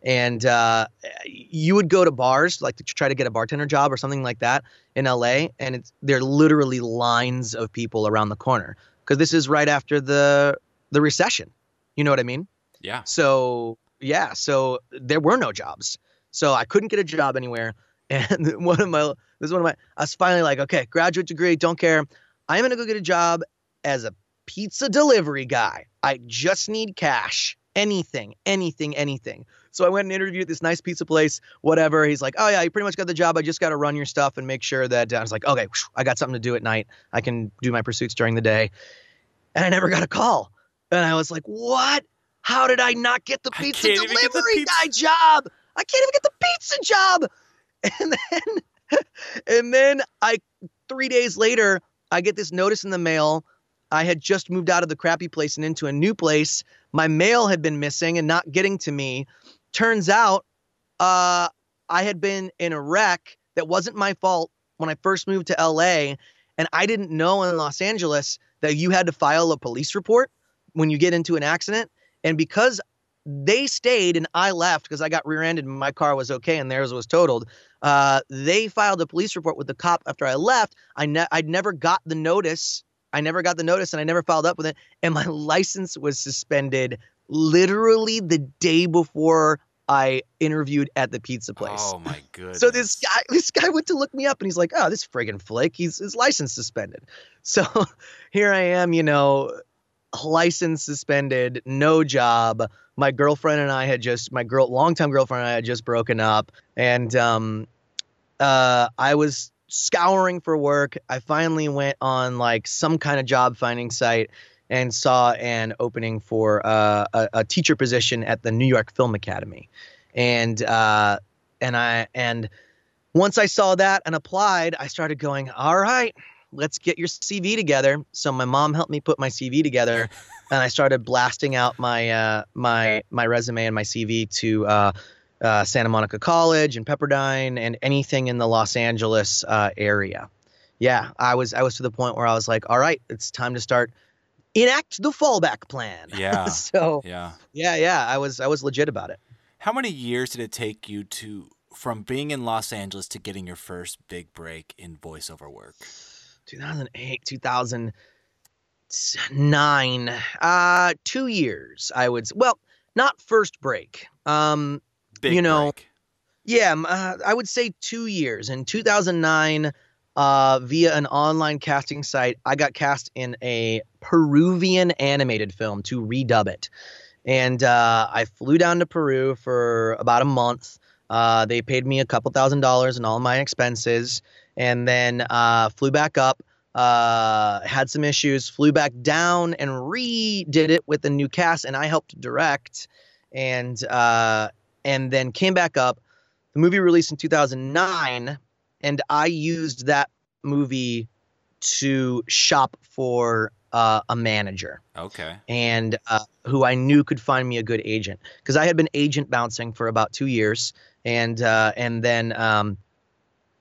And uh, you would go to bars like to try to get a bartender job or something like that in LA, and it's there are literally lines of people around the corner because this is right after the the recession. You know what I mean? Yeah. So yeah, so there were no jobs, so I couldn't get a job anywhere. And one of my this is one of my I was finally like, okay, graduate degree, don't care. I'm gonna go get a job as a pizza delivery guy. I just need cash. Anything, anything, anything. So I went and interviewed at this nice pizza place, whatever. He's like, oh, yeah, you pretty much got the job. I just got to run your stuff and make sure that I was like, okay, I got something to do at night. I can do my pursuits during the day. And I never got a call. And I was like, what? How did I not get the pizza delivery the pizza. guy job? I can't even get the pizza job. And then, and then I, three days later, I get this notice in the mail. I had just moved out of the crappy place and into a new place. My mail had been missing and not getting to me. Turns out uh, I had been in a wreck that wasn't my fault when I first moved to LA. And I didn't know in Los Angeles that you had to file a police report when you get into an accident. And because they stayed and I left because I got rear ended and my car was okay and theirs was totaled, uh, they filed a police report with the cop after I left. I ne- I'd never got the notice. I never got the notice and I never followed up with it. And my license was suspended literally the day before I interviewed at the pizza place. Oh my goodness. So this guy this guy went to look me up and he's like, "Oh, this friggin' flake, he's his license suspended." So here I am, you know, license suspended, no job. My girlfriend and I had just my girl longtime girlfriend and I had just broken up and um uh I was scouring for work. I finally went on like some kind of job finding site and saw an opening for uh, a, a, teacher position at the New York Film Academy, and uh, and I and once I saw that and applied, I started going, all right, let's get your CV together. So my mom helped me put my CV together, and I started blasting out my uh, my my resume and my CV to. Uh, uh, Santa Monica College and Pepperdine and anything in the Los Angeles uh, area. Yeah, I was I was to the point where I was like, all right, it's time to start enact the fallback plan. Yeah. so yeah, yeah, yeah. I was I was legit about it. How many years did it take you to from being in Los Angeles to getting your first big break in voiceover work? 2008, 2009, uh, two years. I would well, not first break. Um, big you know, break. yeah, uh, I would say two years. In 2009 uh, via an online casting site. I got cast in a Peruvian animated film to redub it. And uh, I flew down to Peru for about a month. Uh, they paid me a couple thousand dollars and all my expenses, and then uh, flew back up. uh, had some issues, flew back down and redid it with a new cast, and I helped direct, and uh, and then came back up. The movie released in 2009, and I used that movie to shop for uh, a manager. Okay. And uh, who I knew could find me a good agent because I had been agent bouncing for about two years, and uh, and then um,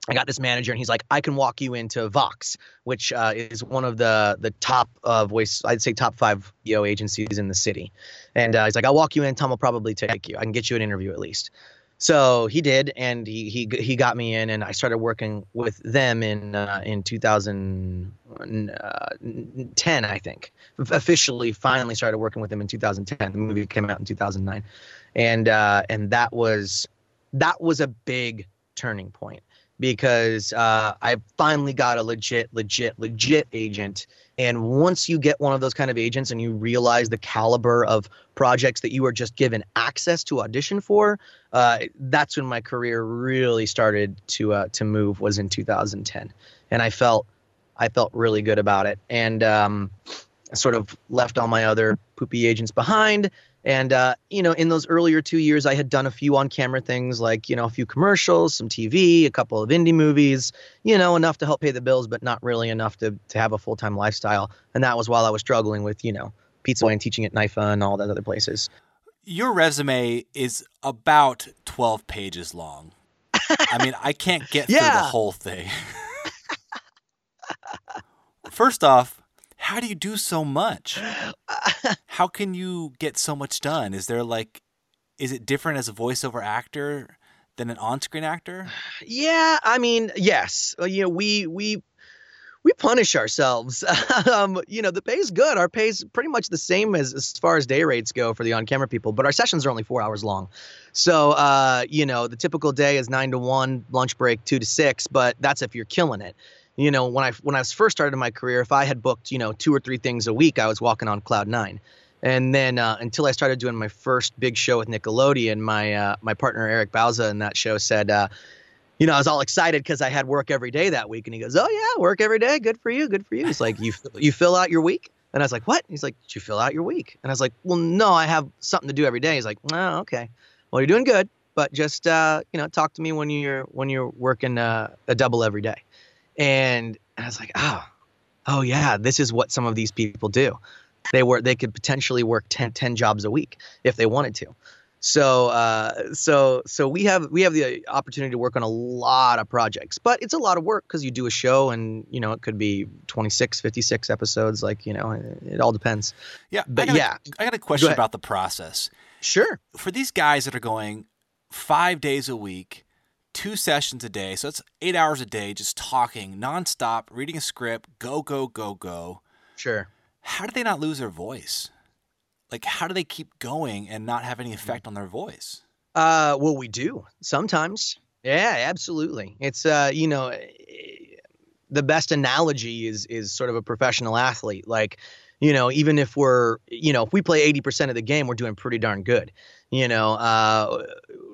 I got this manager, and he's like, I can walk you into Vox, which uh, is one of the the top uh, voice, I'd say top five VO agencies in the city. And uh, he's like, I'll walk you in. Tom will probably take you. I can get you an interview at least. So he did, and he he he got me in, and I started working with them in uh, in 2010, uh, I think. Officially, finally started working with them in 2010. The movie came out in 2009, and uh, and that was that was a big turning point because uh, I finally got a legit, legit, legit agent. And once you get one of those kind of agents and you realize the caliber of projects that you are just given access to audition for, uh, that's when my career really started to uh, to move. Was in 2010, and I felt I felt really good about it, and um, sort of left all my other poopy agents behind and uh, you know, in those earlier two years, I had done a few on-camera things, like you know, a few commercials, some TV, a couple of indie movies. You know, enough to help pay the bills, but not really enough to to have a full-time lifestyle. And that was while I was struggling with you know, Pizza and teaching at NYFA and all that other places. Your resume is about twelve pages long. I mean, I can't get yeah. through the whole thing. First off, how do you do so much? how can you get so much done? Is there like, is it different as a voiceover actor than an on-screen actor? Yeah, I mean, yes. You know, we we we punish ourselves. um, you know, the pay's good. Our pay's pretty much the same as as far as day rates go for the on-camera people, but our sessions are only four hours long. So, uh, you know, the typical day is nine to one, lunch break two to six, but that's if you're killing it you know, when I when I first started my career, if I had booked, you know, two or three things a week, I was walking on cloud nine. And then uh, until I started doing my first big show with Nickelodeon, my uh, my partner Eric Bauza in that show said, uh, you know, I was all excited because I had work every day that week, and he goes, "Oh yeah, work every day, good for you, good for you." He's like, "You you fill out your week," and I was like, "What?" He's like, "Did you fill out your week?" And I was like, "Well, no, I have something to do every day." He's like, "Oh, okay. Well, you're doing good, but just uh, you know, talk to me when you're when you're working uh, a double every day." And I was like, oh, oh yeah, this is what some of these people do. They were they could potentially work 10, 10 jobs a week if they wanted to. So uh, so so we have we have the opportunity to work on a lot of projects, but it's a lot of work because you do a show and you know it could be 26, 56 episodes. Like you know, it, it all depends. Yeah, but I got yeah, a, I got a question about the process. Sure. For these guys that are going five days a week, two sessions a day. So it's eight hours a day, just talking nonstop, reading a script, go, go, go, go. Sure. How do they not lose their voice? Like, how do they keep going and not have any effect on their voice? Uh, well, we do sometimes. Yeah, absolutely. It's uh, you know, the best analogy is is sort of a professional athlete. Like, you know, even if we're, you know, if we play 80% of the game, we're doing pretty darn good. You know, uh,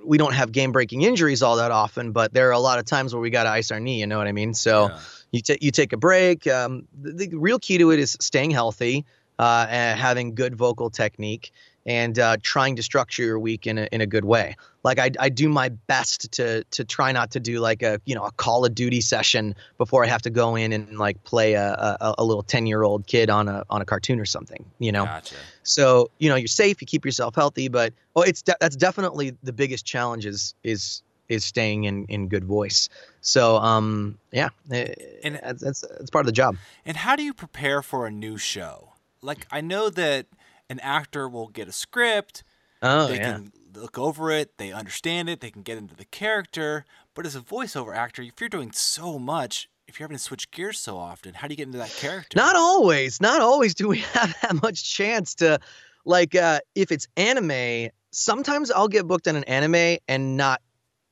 we don't have game breaking injuries all that often, but there are a lot of times where we got to ice our knee. You know what I mean? So yeah. you take you take a break. Um, the, the, real key to it is staying healthy, uh, and having good vocal technique, and uh, trying to structure your week in a, in a good way. Like I, I do my best to to try not to do like a you know a Call of Duty session before I have to go in and like play a, a, a little ten year old kid on a on a cartoon or something. You know. Gotcha. So you know you're safe, you keep yourself healthy, but oh, it's de- that's definitely the biggest challenge is is is staying in in good voice. So um yeah, it, and that's, that's that's part of the job. And how do you prepare for a new show? Like I know that an actor will get a script. Oh, they yeah. can look over it, they understand it, they can get into the character. But as a voiceover actor, if you're doing so much, if you're having to switch gears so often, how do you get into that character? Not always. Not always do we have that much chance to like uh if it's anime, sometimes I'll get booked on an anime and not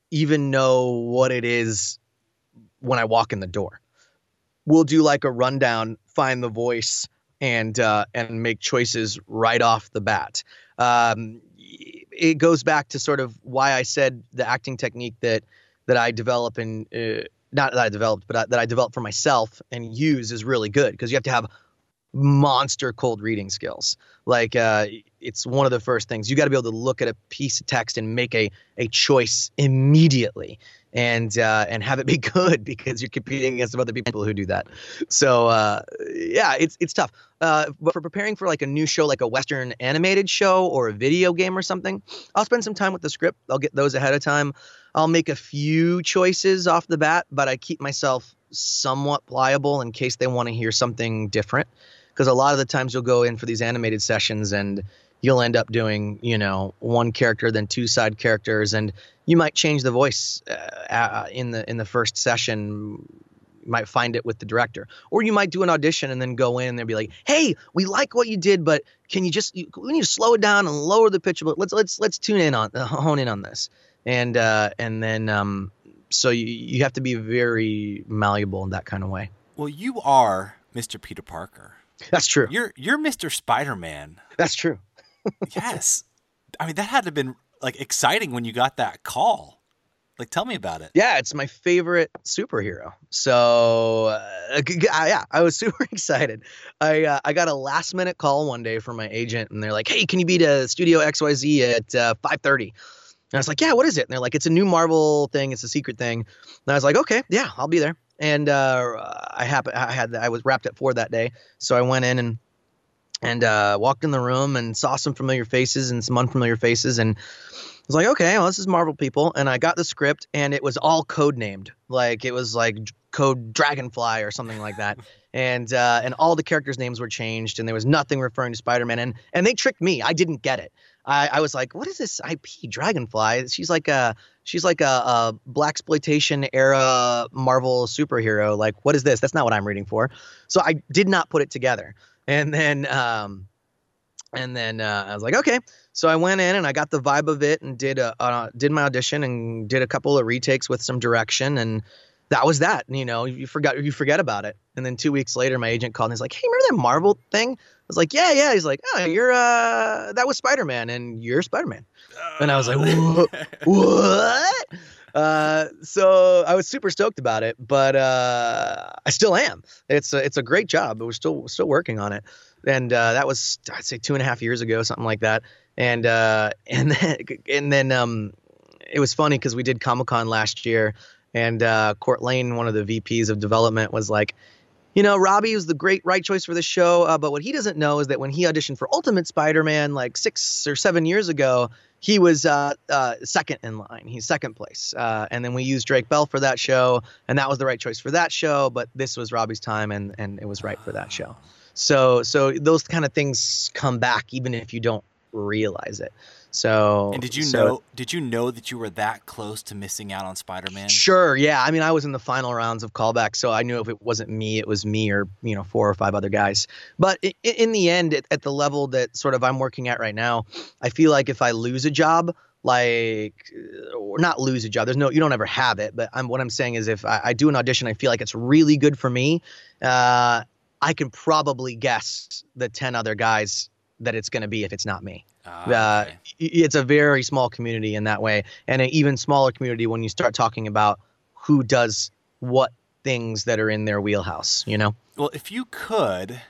even know what it is when I walk in the door. We'll do like a rundown, find the voice, and uh, and make choices right off the bat. Um, it goes back to sort of why I said the acting technique that that I develop and uh, not that I developed, but I, that I developed for myself and use is really good because you have to have monster cold reading skills. Like uh, it's one of the first things you got to be able to look at a piece of text and make a a choice immediately and uh, and have it be good because you're competing against other people who do that. So uh, yeah, it's it's tough. Uh, but for preparing for like a new show, like a Western animated show or a video game or something, I'll spend some time with the script. I'll get those ahead of time. I'll make a few choices off the bat, but I keep myself somewhat pliable in case they want to hear something different. Because a lot of the times you'll go in for these animated sessions and you'll end up doing, you know, one character, then two side characters, and you might change the voice uh, uh, in the in the first session. You might find it with the director, or you might do an audition and then go in and they'll be like, "Hey, we like what you did, but can you just you, we need to slow it down and lower the pitch a bit. Let's let's let's tune in on uh, hone in on this." And uh, and then um, so you you have to be very malleable in that kind of way. Well, you are Mr. Peter Parker. That's true. You're you're Mr. Spider Man. That's true. Yes, I mean that had to have been like exciting when you got that call. Like, tell me about it. Yeah, it's my favorite superhero. So, uh, yeah, I was super excited. I uh, I got a last minute call one day from my agent, and they're like, "Hey, can you be to Studio XYZ at uh, 5:30?" And I was like, "Yeah, what is it?" And they're like, "It's a new Marvel thing. It's a secret thing." And I was like, "Okay, yeah, I'll be there." And uh, I happened, I had, I was wrapped at four that day, so I went in and and uh, walked in the room and saw some familiar faces and some unfamiliar faces and I was like, okay, well, this is Marvel people. And I got the script and it was all code named. Like it was like code Dragonfly or something like that. and uh, and all the characters' names were changed and there was nothing referring to Spider-Man. And and they tricked me. I didn't get it. I, I was like, what is this IP Dragonfly? She's like a she's like a, a blaxploitation era Marvel superhero. Like, what is this? That's not what I'm reading for. So I did not put it together. And then um, and then uh, I was like, okay. So I went in and I got the vibe of it and did a uh, did my audition and did a couple of retakes with some direction and that was that. You know, you forgot you forget about it. And then two weeks later, my agent called and he's like, hey, remember that Marvel thing? I was like, yeah, yeah. He's like, oh, you're uh, that was Spider Man and you're Spider Man. And I was like, what? what? Uh, so I was super stoked about it, but uh, I still am. It's a, it's a great job, but we're still still working on it and uh, that was I'd say two and a half years ago, something like that. And uh, and then and then um, it was funny because we did Comic Con last year, and uh, Cort Lane, one of the VPs of development, was like, you know, Robbie was the great right choice for the show, uh, but what he doesn't know is that when he auditioned for Ultimate Spider-Man like six or seven years ago, he was uh, uh, second in line. He's second place. Uh, and then we used Drake Bell for that show, and that was the right choice for that show. But this was Robbie's time, and and it was right for that show. So so those kind of things come back even if you don't realize it. So And did you so, know did you know that you were that close to missing out on Spider-Man? Sure, yeah. I mean, I was in the final rounds of callback, so I knew if it wasn't me, it was me or, you know, four or five other guys. But in, in the end at, at the level that sort of I'm working at right now, I feel like if I lose a job, like or not lose a job there's no you don't ever have it but I'm, what i'm saying is if I, I do an audition i feel like it's really good for me uh, I can probably guess the 10 other guys that it's going to be if it's not me. Ah, Uh, okay. it's a very small community in that way, and an even smaller community when you start talking about who does what things that are in their wheelhouse, you know? well, if you could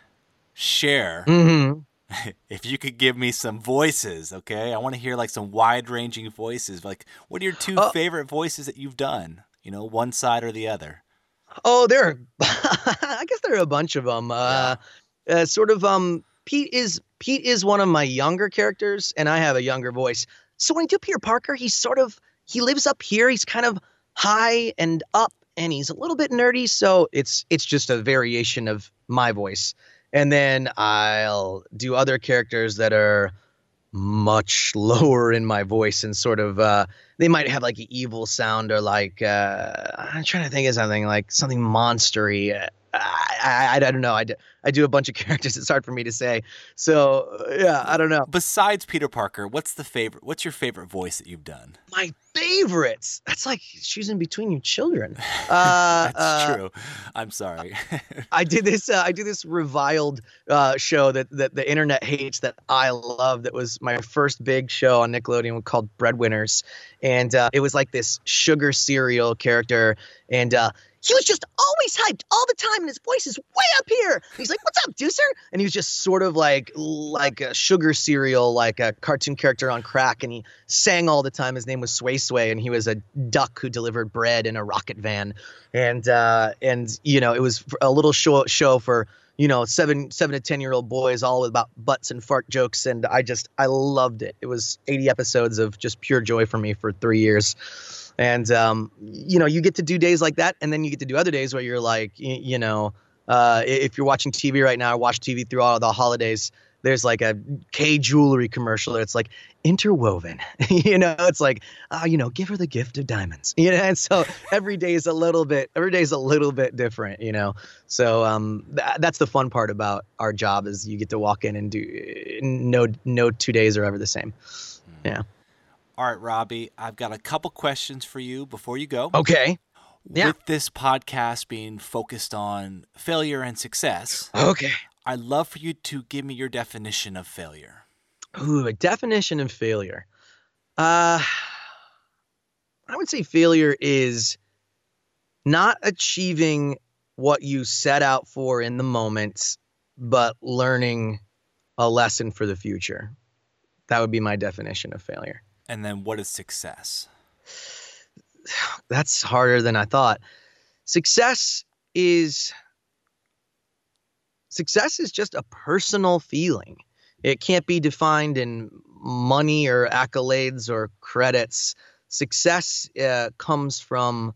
share Mm-hmm. if you could give me some voices, okay? I want to hear like some wide-ranging voices. Like what are your two Oh. favorite voices that you've done? You know, one side or the other. Oh, there. Are, I guess there are a bunch of them. Uh, uh, sort of. Um, Pete is Pete is one of my younger characters, and I have a younger voice. So when I do Peter Parker, he's sort of he lives up here. He's kind of high and up, and he's a little bit nerdy. So it's it's just a variation of my voice. And then I'll do other characters that are much lower in my voice and sort of uh they might have like an evil sound or like uh i'm trying to think of something like something monstery uh, I, I, I don't know I do, I do a bunch of characters it's hard for me to say so yeah i don't know Besides Peter Parker, what's the favorite what's your favorite voice that you've done? my favorites that's like choosing between your children uh That's uh, true. I'm sorry. I did this. Uh, I did this reviled uh, show that that the internet hates that I love. That was my first big show on Nickelodeon called Breadwinners, and uh, it was like this sugar cereal character, and uh, he was just always hyped all the time, and his voice is way up here. He's like, "What's up, Deucer?" And he was just sort of like like a sugar cereal, like a cartoon character on crack, and he sang all the time. His name was Sway Sway, and he was a duck who delivered bread in a rocket van, and uh, and you know it was a little show show for you know seven seven to ten year old boys all about butts and fart jokes and i just i loved it it was 80 episodes of just pure joy for me for three years and um, you know you get to do days like that and then you get to do other days where you're like you, you know uh, if you're watching tv right now i watch tv through all the holidays there's like a Kay jewelry commercial. It's like interwoven, you know, it's like, uh, you know, give her the gift of diamonds, you know, and so every day is a little bit, every day is a little bit different, you know, so um, th- that's the fun part about our job is you get to walk in and do no, no two days are ever the same. Yeah. All right, Robbie, I've got a couple questions for you before you go. Okay. Yeah. With this podcast being focused on failure and success. Okay. I'd love for you to give me your definition of failure. Ooh, a definition of failure. Uh, I would say failure is not achieving what you set out for in the moment, but learning a lesson for the future. That would be my definition of failure. And then what is success? That's harder than I thought. Success is success is just a personal feeling. It can't be defined in money or accolades or credits. Success uh, comes from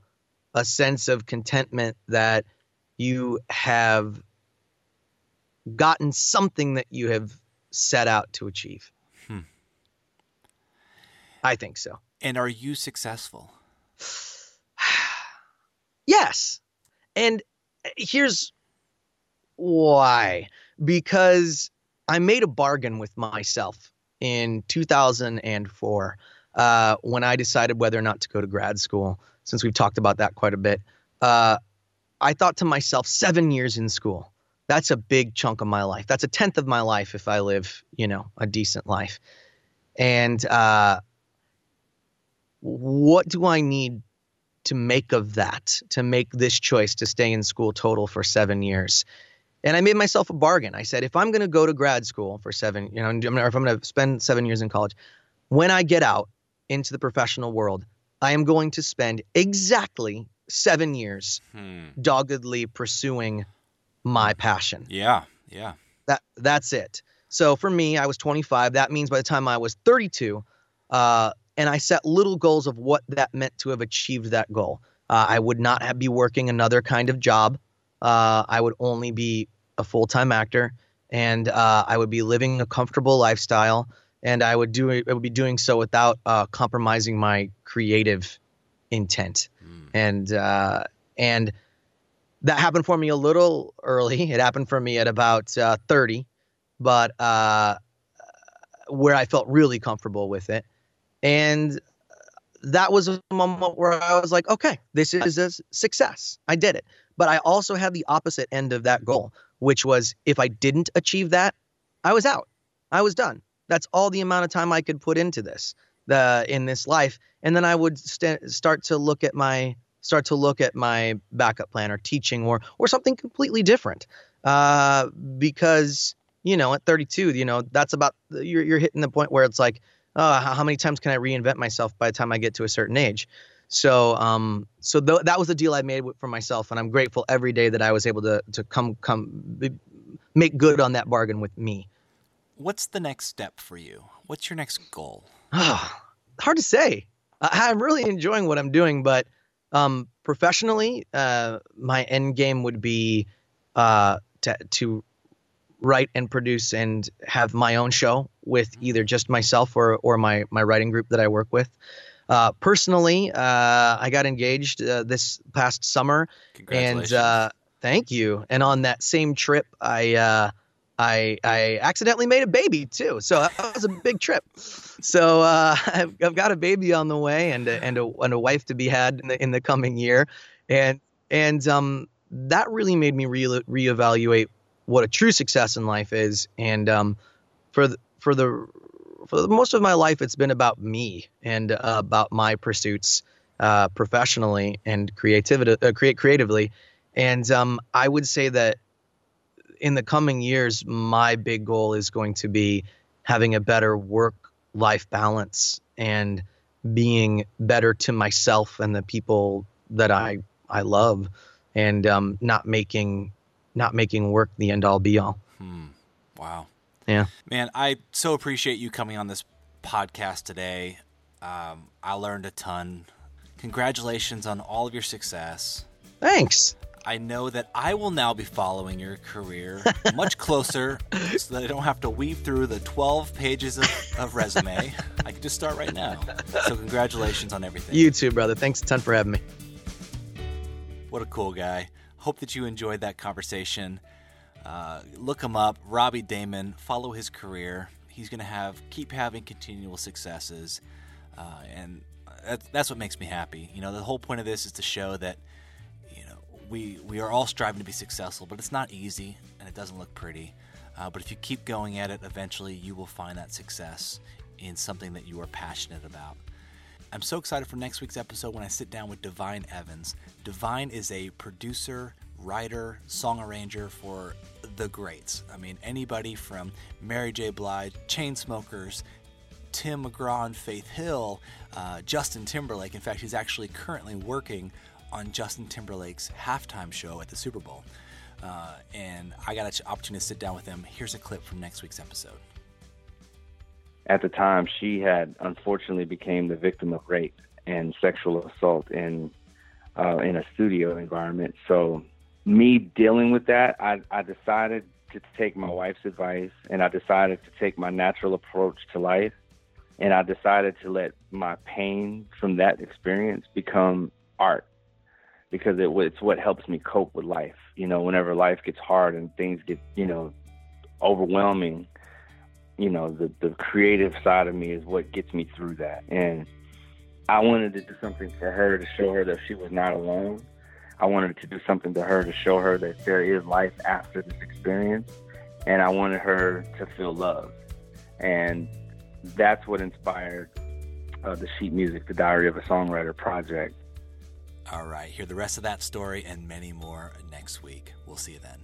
a sense of contentment that you have gotten something that you have set out to achieve. I think so. And are you successful? yes. And uh, here's why? Because I made a bargain with myself in 2004 uh, when I decided whether or not to go to grad school, since we've talked about that quite a bit. Uh, I thought to myself, seven years in school. That's a big chunk of my life. That's a tenth of my life if I live, you know, a decent life. And uh, what do I need to make of that to make this choice to stay in school total for seven years? And I made myself a bargain. I said, if I'm going to go to grad school for seven, you know, or if I'm going to spend seven years in college, when I get out into the professional world, I am going to spend exactly seven years hmm. doggedly pursuing my passion. Yeah, yeah. That that's it. So for me, I was 25. That means by the time I was 32, uh, and I set little goals of what that meant to have achieved that goal. Uh, I would not have, be working another kind of job. Uh, I would only be a full time actor, and uh, I would be living a comfortable lifestyle, and I would do I would be doing so without uh, compromising my creative intent, mm. and uh, and that happened for me a little early. It happened for me at about uh, thirty, but uh, where I felt really comfortable with it, and that was a moment where I was like, okay, this is a success. I did it. But I also had the opposite end of that goal, which was if I didn't achieve that, I was out. I was done. That's all the amount of time I could put into this, the in this life, and then I would st- start to look at my start to look at my backup plan or teaching or or something completely different, uh, because you know at 32, you know that's about you're you're hitting the point where it's like, oh, how many times can I reinvent myself by the time I get to a certain age? So, um, so th- that was the deal I made for myself, and I'm grateful every day that I was able to to come come make good on that bargain with me. What's the next step for you? What's your next goal? Oh, hard to say. I- am really enjoying what I'm doing, but um, professionally, uh, my end game would be uh, to to write and produce and have my own show with mm-hmm. either just myself or or my my writing group that I work with. Uh, personally, uh, I got engaged uh, this past summer, and uh, thank you. And on that same trip, I uh, I I accidentally made a baby too, so that was a big trip. So uh, I've, I've got a baby on the way, and a, and a and a wife to be had in the in the coming year, and and um that really made me re reevaluate what a true success in life is, and um for the, for the for most of my life, it's been about me and uh, about my pursuits. uh, professionally and creativity, uh, create creatively. And um, I would say that in the coming years, my big goal is going to be having a better work life balance and being better to myself and the people that I I love, and um, not making not making work the end all be all. Hmm. Wow. Yeah. Man, I so appreciate you coming on this podcast today. Um, I learned a ton. Congratulations on all of your success. Thanks. I know that I will now be following your career much closer so that I don't have to weave through the 12 pages of, of resume. I can just start right now. So, congratulations on everything. You too, brother. Thanks a ton for having me. What a cool guy. Hope that you enjoyed that conversation. Uh, look him up, Robbie Daymond. Follow his career. He's going to have keep having continual successes, uh, and that's, that's what makes me happy. You know, the whole point of this is to show that you know we we are all striving to be successful, but it's not easy and it doesn't look pretty. Uh, but if you keep going at it, eventually you will find that success in something that you are passionate about. I'm so excited for next week's episode when I sit down with Divine Evans. Divine is a producer, writer, song arranger for the greats. I mean, anybody from Mary J. Blige, Chainsmokers, Tim McGraw and Faith Hill, uh, Justin Timberlake. In fact, he's actually currently working on Justin Timberlake's halftime show at the Super Bowl. Uh, and I got an opportunity to sit down with him. Here's a clip from next week's episode. At the time, she had unfortunately became the victim of rape and sexual assault in uh, in a studio environment. So, me dealing with that, I, I decided to take my wife's advice, and I decided to take my natural approach to life, and I decided to let my pain from that experience become art because it, it's what helps me cope with life. You know, whenever life gets hard and things get, you know, overwhelming, you know, the, the creative side of me is what gets me through that. And I wanted to do something for her to show her that she was not alone. I wanted to do something to her to show her that there is life after this experience. And I wanted her to feel love. And that's what inspired uh, the sheet music, the Diary of a Songwriter project. All right, hear the rest of that story and many more next week. We'll see you then.